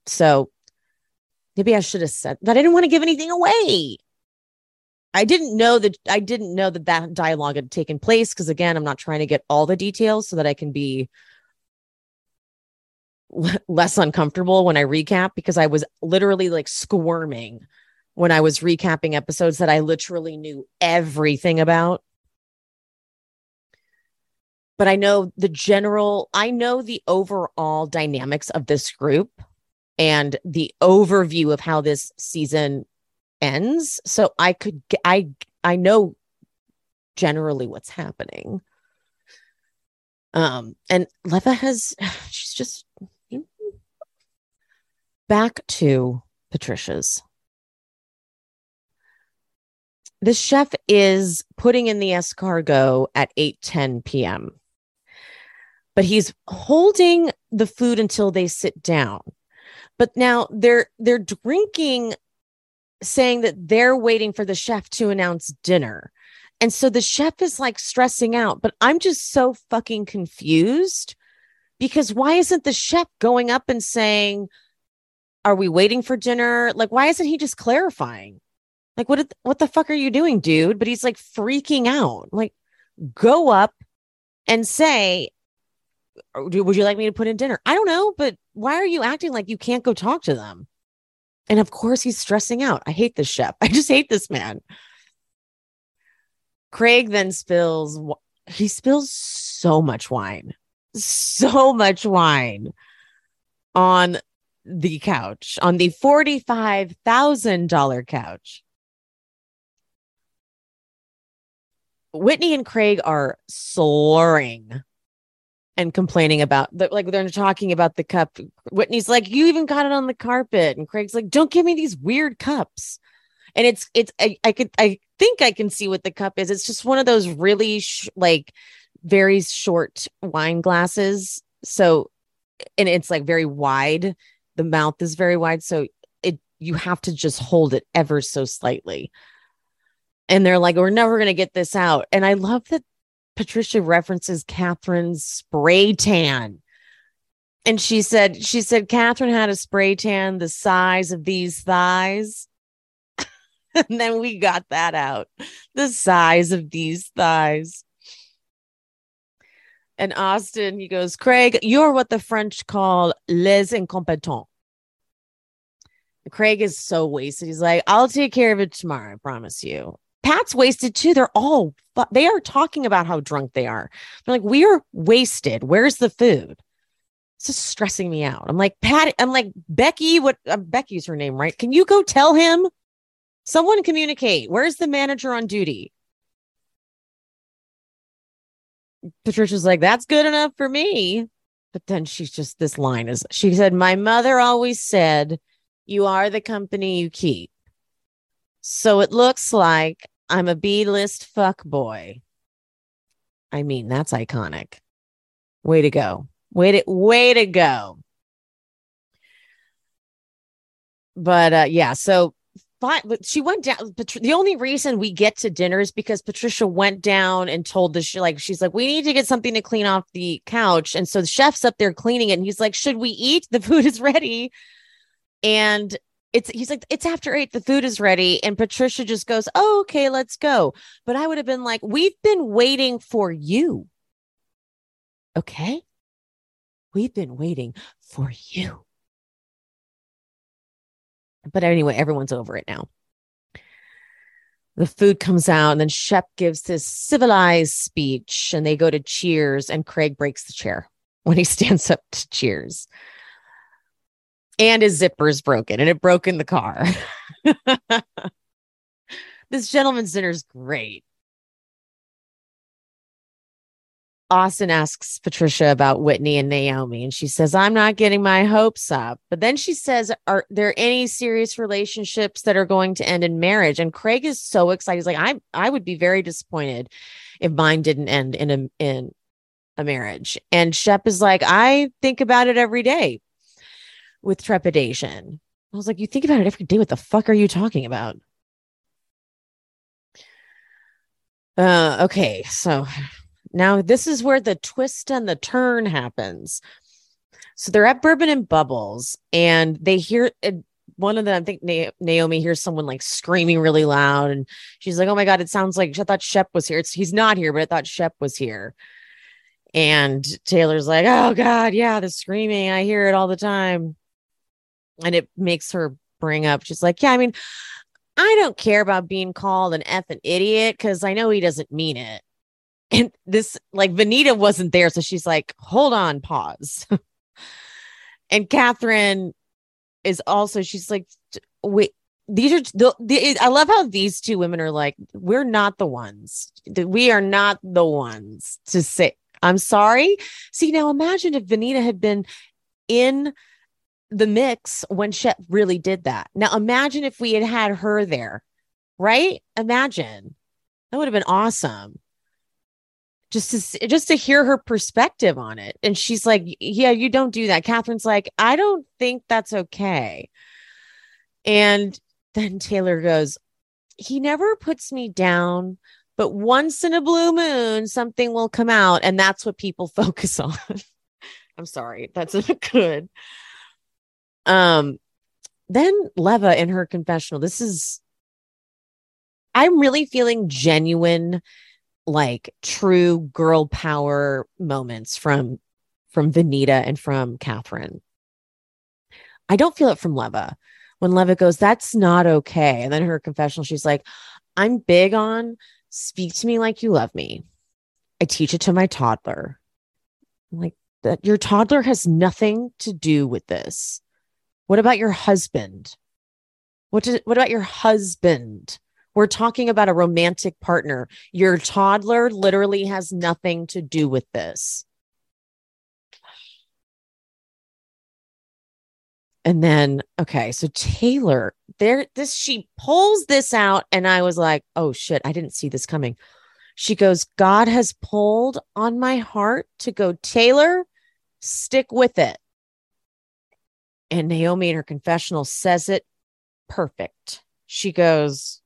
[SPEAKER 1] So maybe I should have said that I didn't want to give anything away. I didn't know that I didn't know that that dialogue had taken place because again, I'm not trying to get all the details so that I can be less uncomfortable when I recap because I was literally like squirming when I was recapping episodes that I literally knew everything about. But I know the general, I know the overall dynamics of this group and the overview of how this season ends. So I could, I, I know generally what's happening. Um, and Leva has, <sighs> she's just back to Patricia's the chef is putting in the escargot at 8 10 p.m. But he's holding the food until they sit down. But now they're they're drinking saying that they're waiting for the chef to announce dinner. And so the chef is like stressing out, but I'm just so fucking confused because why isn't the chef going up and saying, Are we waiting for dinner? Like, why isn't he just clarifying? Like, what, what the fuck are you doing, dude? But he's like freaking out. Like, go up and say, would you like me to put in dinner? I don't know, but why are you acting like you can't go talk to them? And of course, he's stressing out. I hate this chef. <laughs> I just hate this man. Craig then spills, he spills so much wine, so much wine on the couch, on the $45,000 couch. Whitney and Craig are slurring and complaining about the, like they're talking about the cup. Whitney's like, "You even got it on the carpet," and Craig's like, "Don't give me these weird cups." And it's it's I, I could I think I can see what the cup is. It's just one of those really sh- like very short wine glasses. So, and it's like very wide. The mouth is very wide, so it you have to just hold it ever so slightly and they're like, we're never going to get this out. And I love that Patricia references Kathryn's spray tan. And she said, she said, Kathryn had a spray tan the size of these thighs. <laughs> and then we got that out the size of these thighs. And Austen, he goes, Craig, you're what the French call les incompetents. Craig is so wasted. He's like, I'll take care of it tomorrow. I promise you. Pat's wasted too. They're all they are talking about how drunk they are. They're like, we are wasted. Where's the food? It's just stressing me out. I'm like, Pat, I'm like, Becky, what uh, Becky's her name, right? Can you go tell him? Someone communicate. Where's the manager on duty? Patricia's like, that's good enough for me. But then she's just, this line is, she said, My mother always said, you are the company you keep. So it looks like I'm a B list fuck boy. I mean, that's iconic. Way to go. Way to way to go. But uh yeah, so but she went down. The only reason we get to dinner is because Patricia went down and told the she like she's like we need to get something to clean off the couch, and so the chef's up there cleaning it, and he's like, "Should we eat? The food is ready." And it's he's like it's after eight the food is ready and patricia just goes oh okay let's go but i would have been like we've been waiting for you okay we've been waiting for you but anyway everyone's over it now the food comes out and then shep gives this civilized speech and they go to cheers and craig breaks the chair <laughs> when he stands up to cheers and his zipper is broken and it broke in the car. <laughs> this gentleman's dinner is great. Austen asks Patricia about Whitney and Naomie, and she says, I'm not getting my hopes up. But then she says, Are there any serious relationships that are going to end in marriage? And Craig is so excited. He's like, I I would be very disappointed if mine didn't end in a in a marriage. And Shep is like, I think about it every day with trepidation. I was like, you think about it every day. What the fuck are you talking about? Uh, okay, so now this is where the twist and the turn happens. So they're at Bourbon and Bubbles, and they hear one of them. I think Na- Naomie hears someone like screaming really loud, and she's like, "Oh my god, it sounds like I thought Shep was here. It's he's not here, but I thought Shep was here." And Taylor's like, "Oh god, yeah, the screaming. I hear it all the time." and it makes her bring up she's like yeah i mean i don't care about being called an effing idiot because i know he doesn't mean it and this like Venita wasn't there so she's like hold on pause <laughs> and Kathryn is also she's like wait these are the, the, I love how these two women are like, we're not the ones. We are not the ones to say, I'm sorry. See, now imagine if Venita had been in the mix when Shep really did that. Now imagine if we had had her there, right? Imagine that would have been awesome. Just to just to hear her perspective on it, and she's like, "Yeah, you don't do that." Kathryn's like, "I don't think that's okay." And then <laughs> Taylor goes, "He never puts me down." But once in a blue moon, something will come out, and that's what people <laughs> focus on. I'm sorry, that's not good. Um, then Leva in her confessional, this is, I'm really feeling genuine, like true girl power moments from from Venita and from Kathryn. I don't feel it from Leva. When Leva goes, that's not okay. And then her confessional, she's like, I'm big on speak to me like you love me. I teach it to my toddler. I'm like that your toddler has nothing to do with this. What about your husband? What, did, what about your husband? We're talking about a romantic partner. Your toddler literally has nothing to do with this. And then, okay, so Taylor, there, this, she pulls this out, and I was like, oh shit, I didn't see this coming. She goes, God has pulled on my heart to go, Taylor, stick with it. And Naomie in her confessional says it perfect. She goes,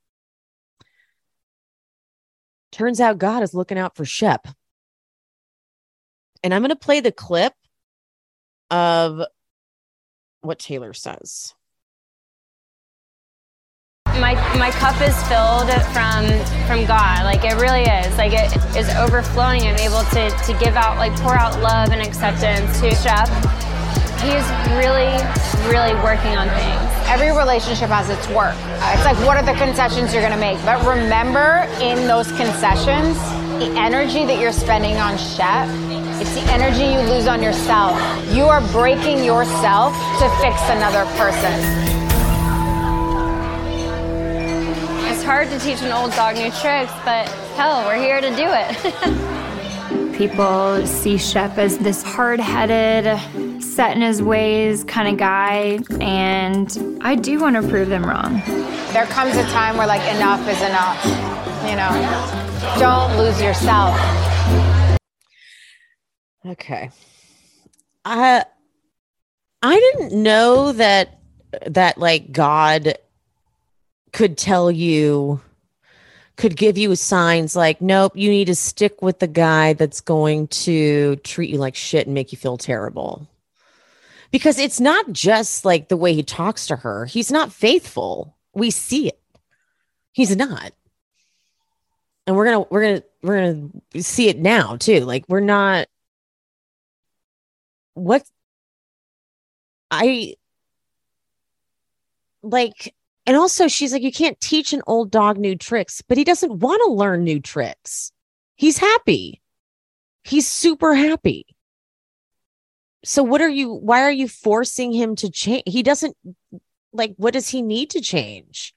[SPEAKER 1] Turns out God is looking out for Shep. And I'm going to play the clip of what Taylor says.
[SPEAKER 2] My, my cup is filled from from God. Like it really is. Like it is overflowing. I'm able to to give out, like pour out love and acceptance to Shep He's really, really working on things.
[SPEAKER 3] Every relationship has its work. Uh, it's like, what are the concessions you're gonna make? But remember, in those concessions, the energy that you're spending on Shep It's the energy you lose on yourself. You are breaking yourself to fix another person.
[SPEAKER 2] It's hard to teach an old dog new tricks, but hell, we're here to do it. <laughs>
[SPEAKER 4] People see Shep as this hard headed, set in his ways kind of guy, and I do want to prove them wrong.
[SPEAKER 3] There comes a time where, like, enough is enough. You know, don't lose yourself.
[SPEAKER 1] Okay. I I didn't know that that like God could tell you could give you signs like nope, you need to stick with the guy that's going to treat you like shit and make you feel terrible. Because it's not just like the way he talks to her. He's not faithful. We see it. He's not. And we're going to we're going to we're going to see it now too. Like we're not what I like, and also she's like, you can't teach an old dog new tricks, but he doesn't want to learn new tricks. He's happy. He's super happy. So what are you why are you forcing him to change? He doesn't like what does he need to change?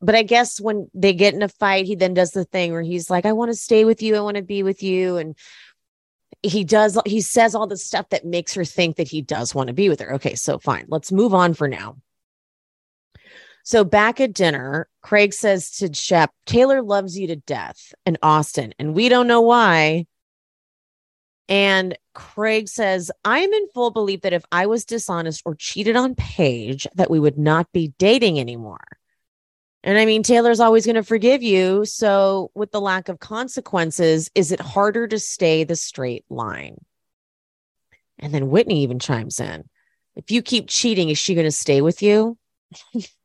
[SPEAKER 1] But I guess when they get in a fight, he then does the thing where he's like, I want to stay with you. I want to be with you. And he does he says all the stuff that makes her think that he does want to be with her okay so fine let's move on for now so back at dinner craig says to shep taylor loves you to death and austen and we don't know why and craig says i'm in full belief that if i was dishonest or cheated on paige that we would not be dating anymore and I mean, Taylor's always going to forgive you. So, with the lack of consequences, is it harder to stay the straight line? And then Whitney even chimes in if you keep cheating, is she going to stay with you? <laughs>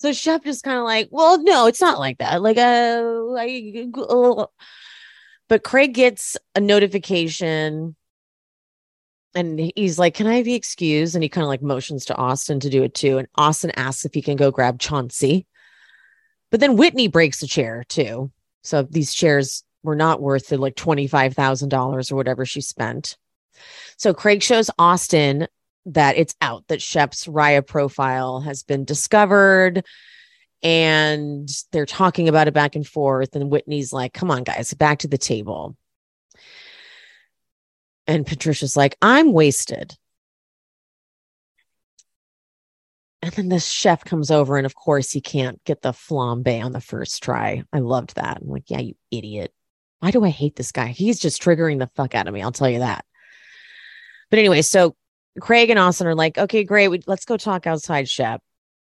[SPEAKER 1] so Shep just kind of like, well, no, it's not like that. Like, uh, I, uh. but Craig gets a notification and he's like, Can I be excused? And he kind of like motions to Austen to do it too. And Austen asks if he can go grab Chauncey. But then Whitney breaks a chair too. So these chairs were not worth the like $25,000 or whatever she spent. So Craig shows Austen that it's out that Shep's Raya profile has been discovered and they're talking about it back and forth. And Whitney's like, come on, guys, back to the table. And Patricia's like, I'm wasted. And then this chef comes over, and of course, he can't get the flambe on the first try. I loved that. I'm like, yeah, you idiot. Why do I hate this guy? He's just triggering the fuck out of me. I'll tell you that. But anyway, so Craig and Austen are like, okay, great. We, let's go talk outside, Shep.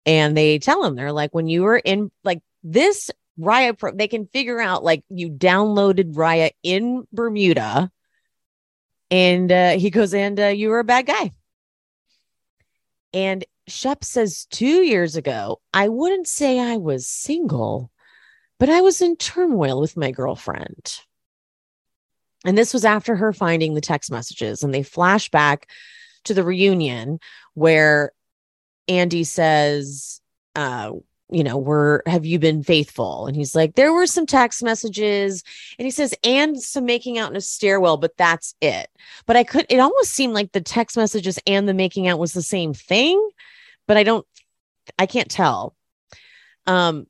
[SPEAKER 1] And they tell him, they're like, when you were in like this Raya, Pro, they can figure out like you downloaded Raya in Bermuda. And uh, he goes, and uh, you were a bad guy. And Shep says two years ago, I wouldn't say I was single, but I was in turmoil with my girlfriend. And this was after her finding the text messages. And they flash back to the reunion where Andy says, uh, you know, were have you been faithful? And he's like, there were some text messages, and he says, and some making out in a stairwell, but that's it. But I could, it almost seemed like the text messages and the making out was the same thing, but I don't, I can't tell. Um,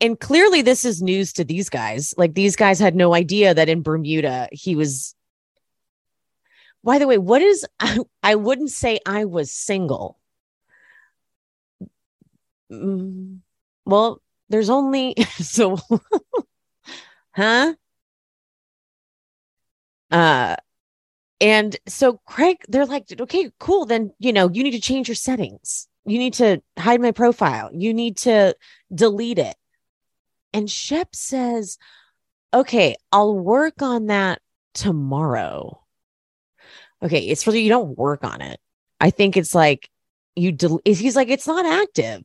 [SPEAKER 1] and clearly this is news to these guys. Like these guys had no idea that in Bermuda he was. By the way, what is I, <laughs> I wouldn't say I was single Mm, well, there's only <laughs> so, <laughs> huh? Uh, and so Craig, they're like, okay, cool. Then, you know, you need to change your settings. You need to hide my profile. You need to delete it. And Shep says, okay, I'll work on that tomorrow. Okay. It's really, you don't work on it. I think it's like you, del- he's like, it's not active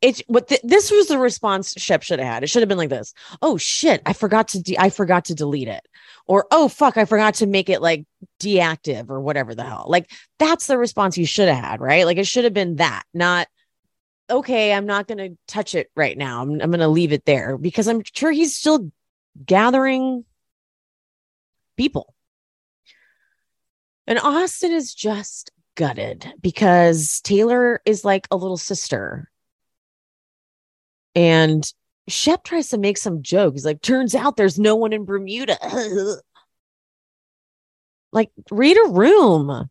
[SPEAKER 1] it's what th- this was the response Shep should have had. It should have been like this. Oh shit, I forgot to de- I forgot to delete it. Or oh fuck, I forgot to make it like deactive or whatever the hell. Like that's the response you should have had, right? Like it should have been that, not okay, I'm not going to touch it right now. I'm, I'm going to leave it there because I'm sure he's still gathering people. And Austen is just gutted because Taylor is like a little sister. And Shep tries to make some joke. He's like, turns out there's no one in Bermuda. <laughs> like, read a room.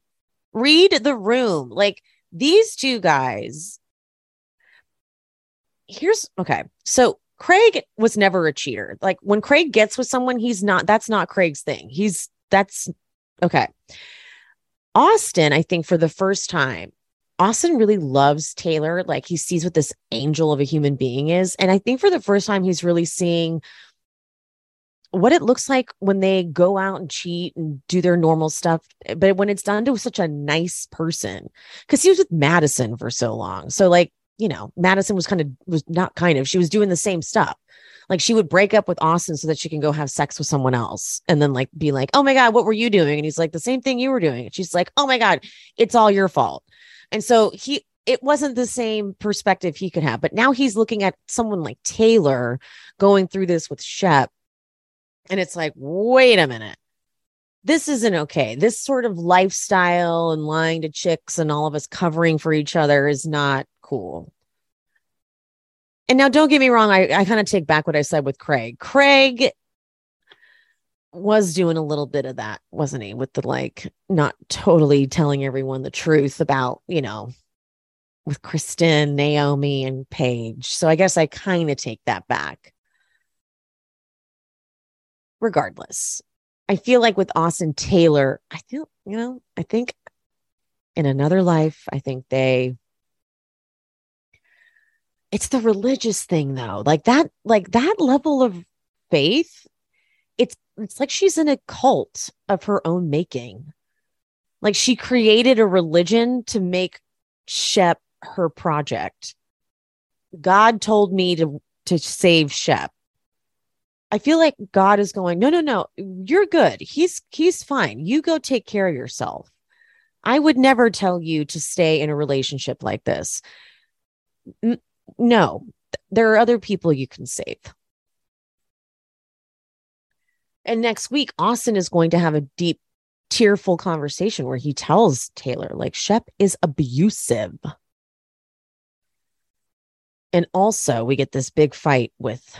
[SPEAKER 1] Read the room. Like, these two guys. Here's okay. So Craig was never a cheater. Like when Craig gets with someone, he's not, that's not Craig's thing. He's, that's okay. Austen, I think for the first time, Austen really loves Taylor. Like he sees what this angel of a human being is. And I think for the first time, he's really seeing what it looks like when they go out and cheat and do their normal stuff. But when it's done to such a nice person, because he was with Madison for so long. So, like, you know, Madison was kind of, was not kind of, she was doing the same stuff. Like she would break up with Austen so that she can go have sex with someone else and then like be like, oh my God, what were you doing? And he's like, the same thing you were doing. And she's like, oh my God, it's all your fault. And so he, it wasn't the same perspective he could have. But now he's looking at someone like Taylor going through this with Shep. And it's like, wait a minute. This isn't okay. This sort of lifestyle and lying to chicks and all of us covering for each other is not cool. And now, don't get me wrong, I, I kind of take back what I said with Craig. Craig was doing a little bit of that, wasn't he? With the like not totally telling everyone the truth about, you know, with Kristen, Naomie, and Paige. So I guess I kind of take that back. Regardless, I feel like with Austen Taylor, I feel, you know, I think in another life, I think they it's the religious thing though. Like that like that level of faith it's it's like she's in a cult of her own making. Like she created a religion to make shep her project. God told me to to save shep. I feel like god is going no no no you're good. He's he's fine. You go take care of yourself. I would never tell you to stay in a relationship like this no, there are other people you can save. And next week, Austen is going to have a deep, tearful conversation where he tells Taylor, like, Shep is abusive. And also, we get this big fight with,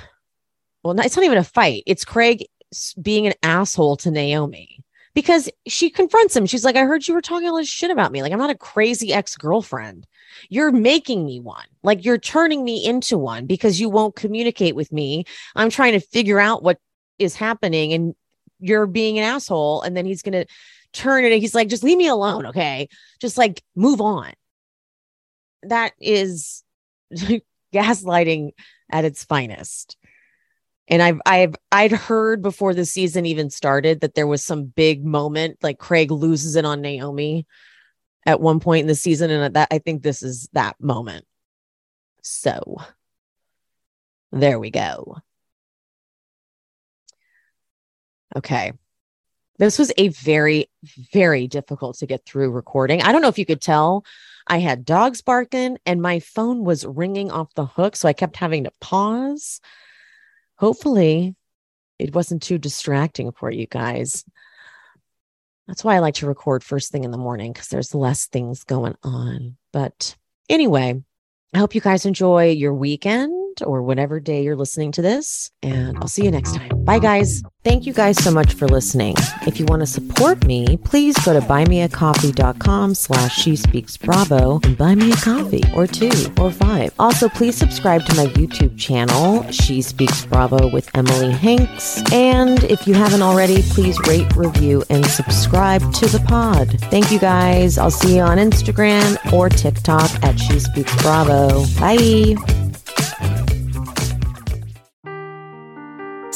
[SPEAKER 1] well, it's not even a fight. It's Craig being an asshole to Naomie because she confronts him. She's like, I heard you were talking all this shit about me. Like, I'm not a crazy ex girlfriend. You're making me one. Like, you're turning me into one because you won't communicate with me. I'm trying to figure out what is happening and you're being an asshole. And then he's going to turn it. He's like, just leave me alone. Okay. Just like move on. That is <laughs> gaslighting at its finest and I've I've I'd heard before the season even started that there was some big moment like Craig loses it on Naomie at one point in the season and that I think this is that moment. So there we go. Okay. This was a very very difficult to get through recording. I don't know if you could tell I had dogs barking and my phone was ringing off the hook so I kept having to pause hopefully it wasn't too distracting for you guys. That's why I like to record first thing in the morning because there's less things going on. But anyway, I hope you guys enjoy your or whatever day you're listening to this. And I'll see you next time. Bye, guys. Thank you guys so much for listening. If you want to support me, please go to buymeacoffee.com slash she speaks bravo and buy me a coffee or two or five. Also, please subscribe to my YouTube channel, She Speaks Bravo with Emily Hanks. And if you haven't already, please rate, review, and subscribe to the pod. Thank you guys. I'll see you on Instagram or TikTok at She Speaks Bravo. Bye.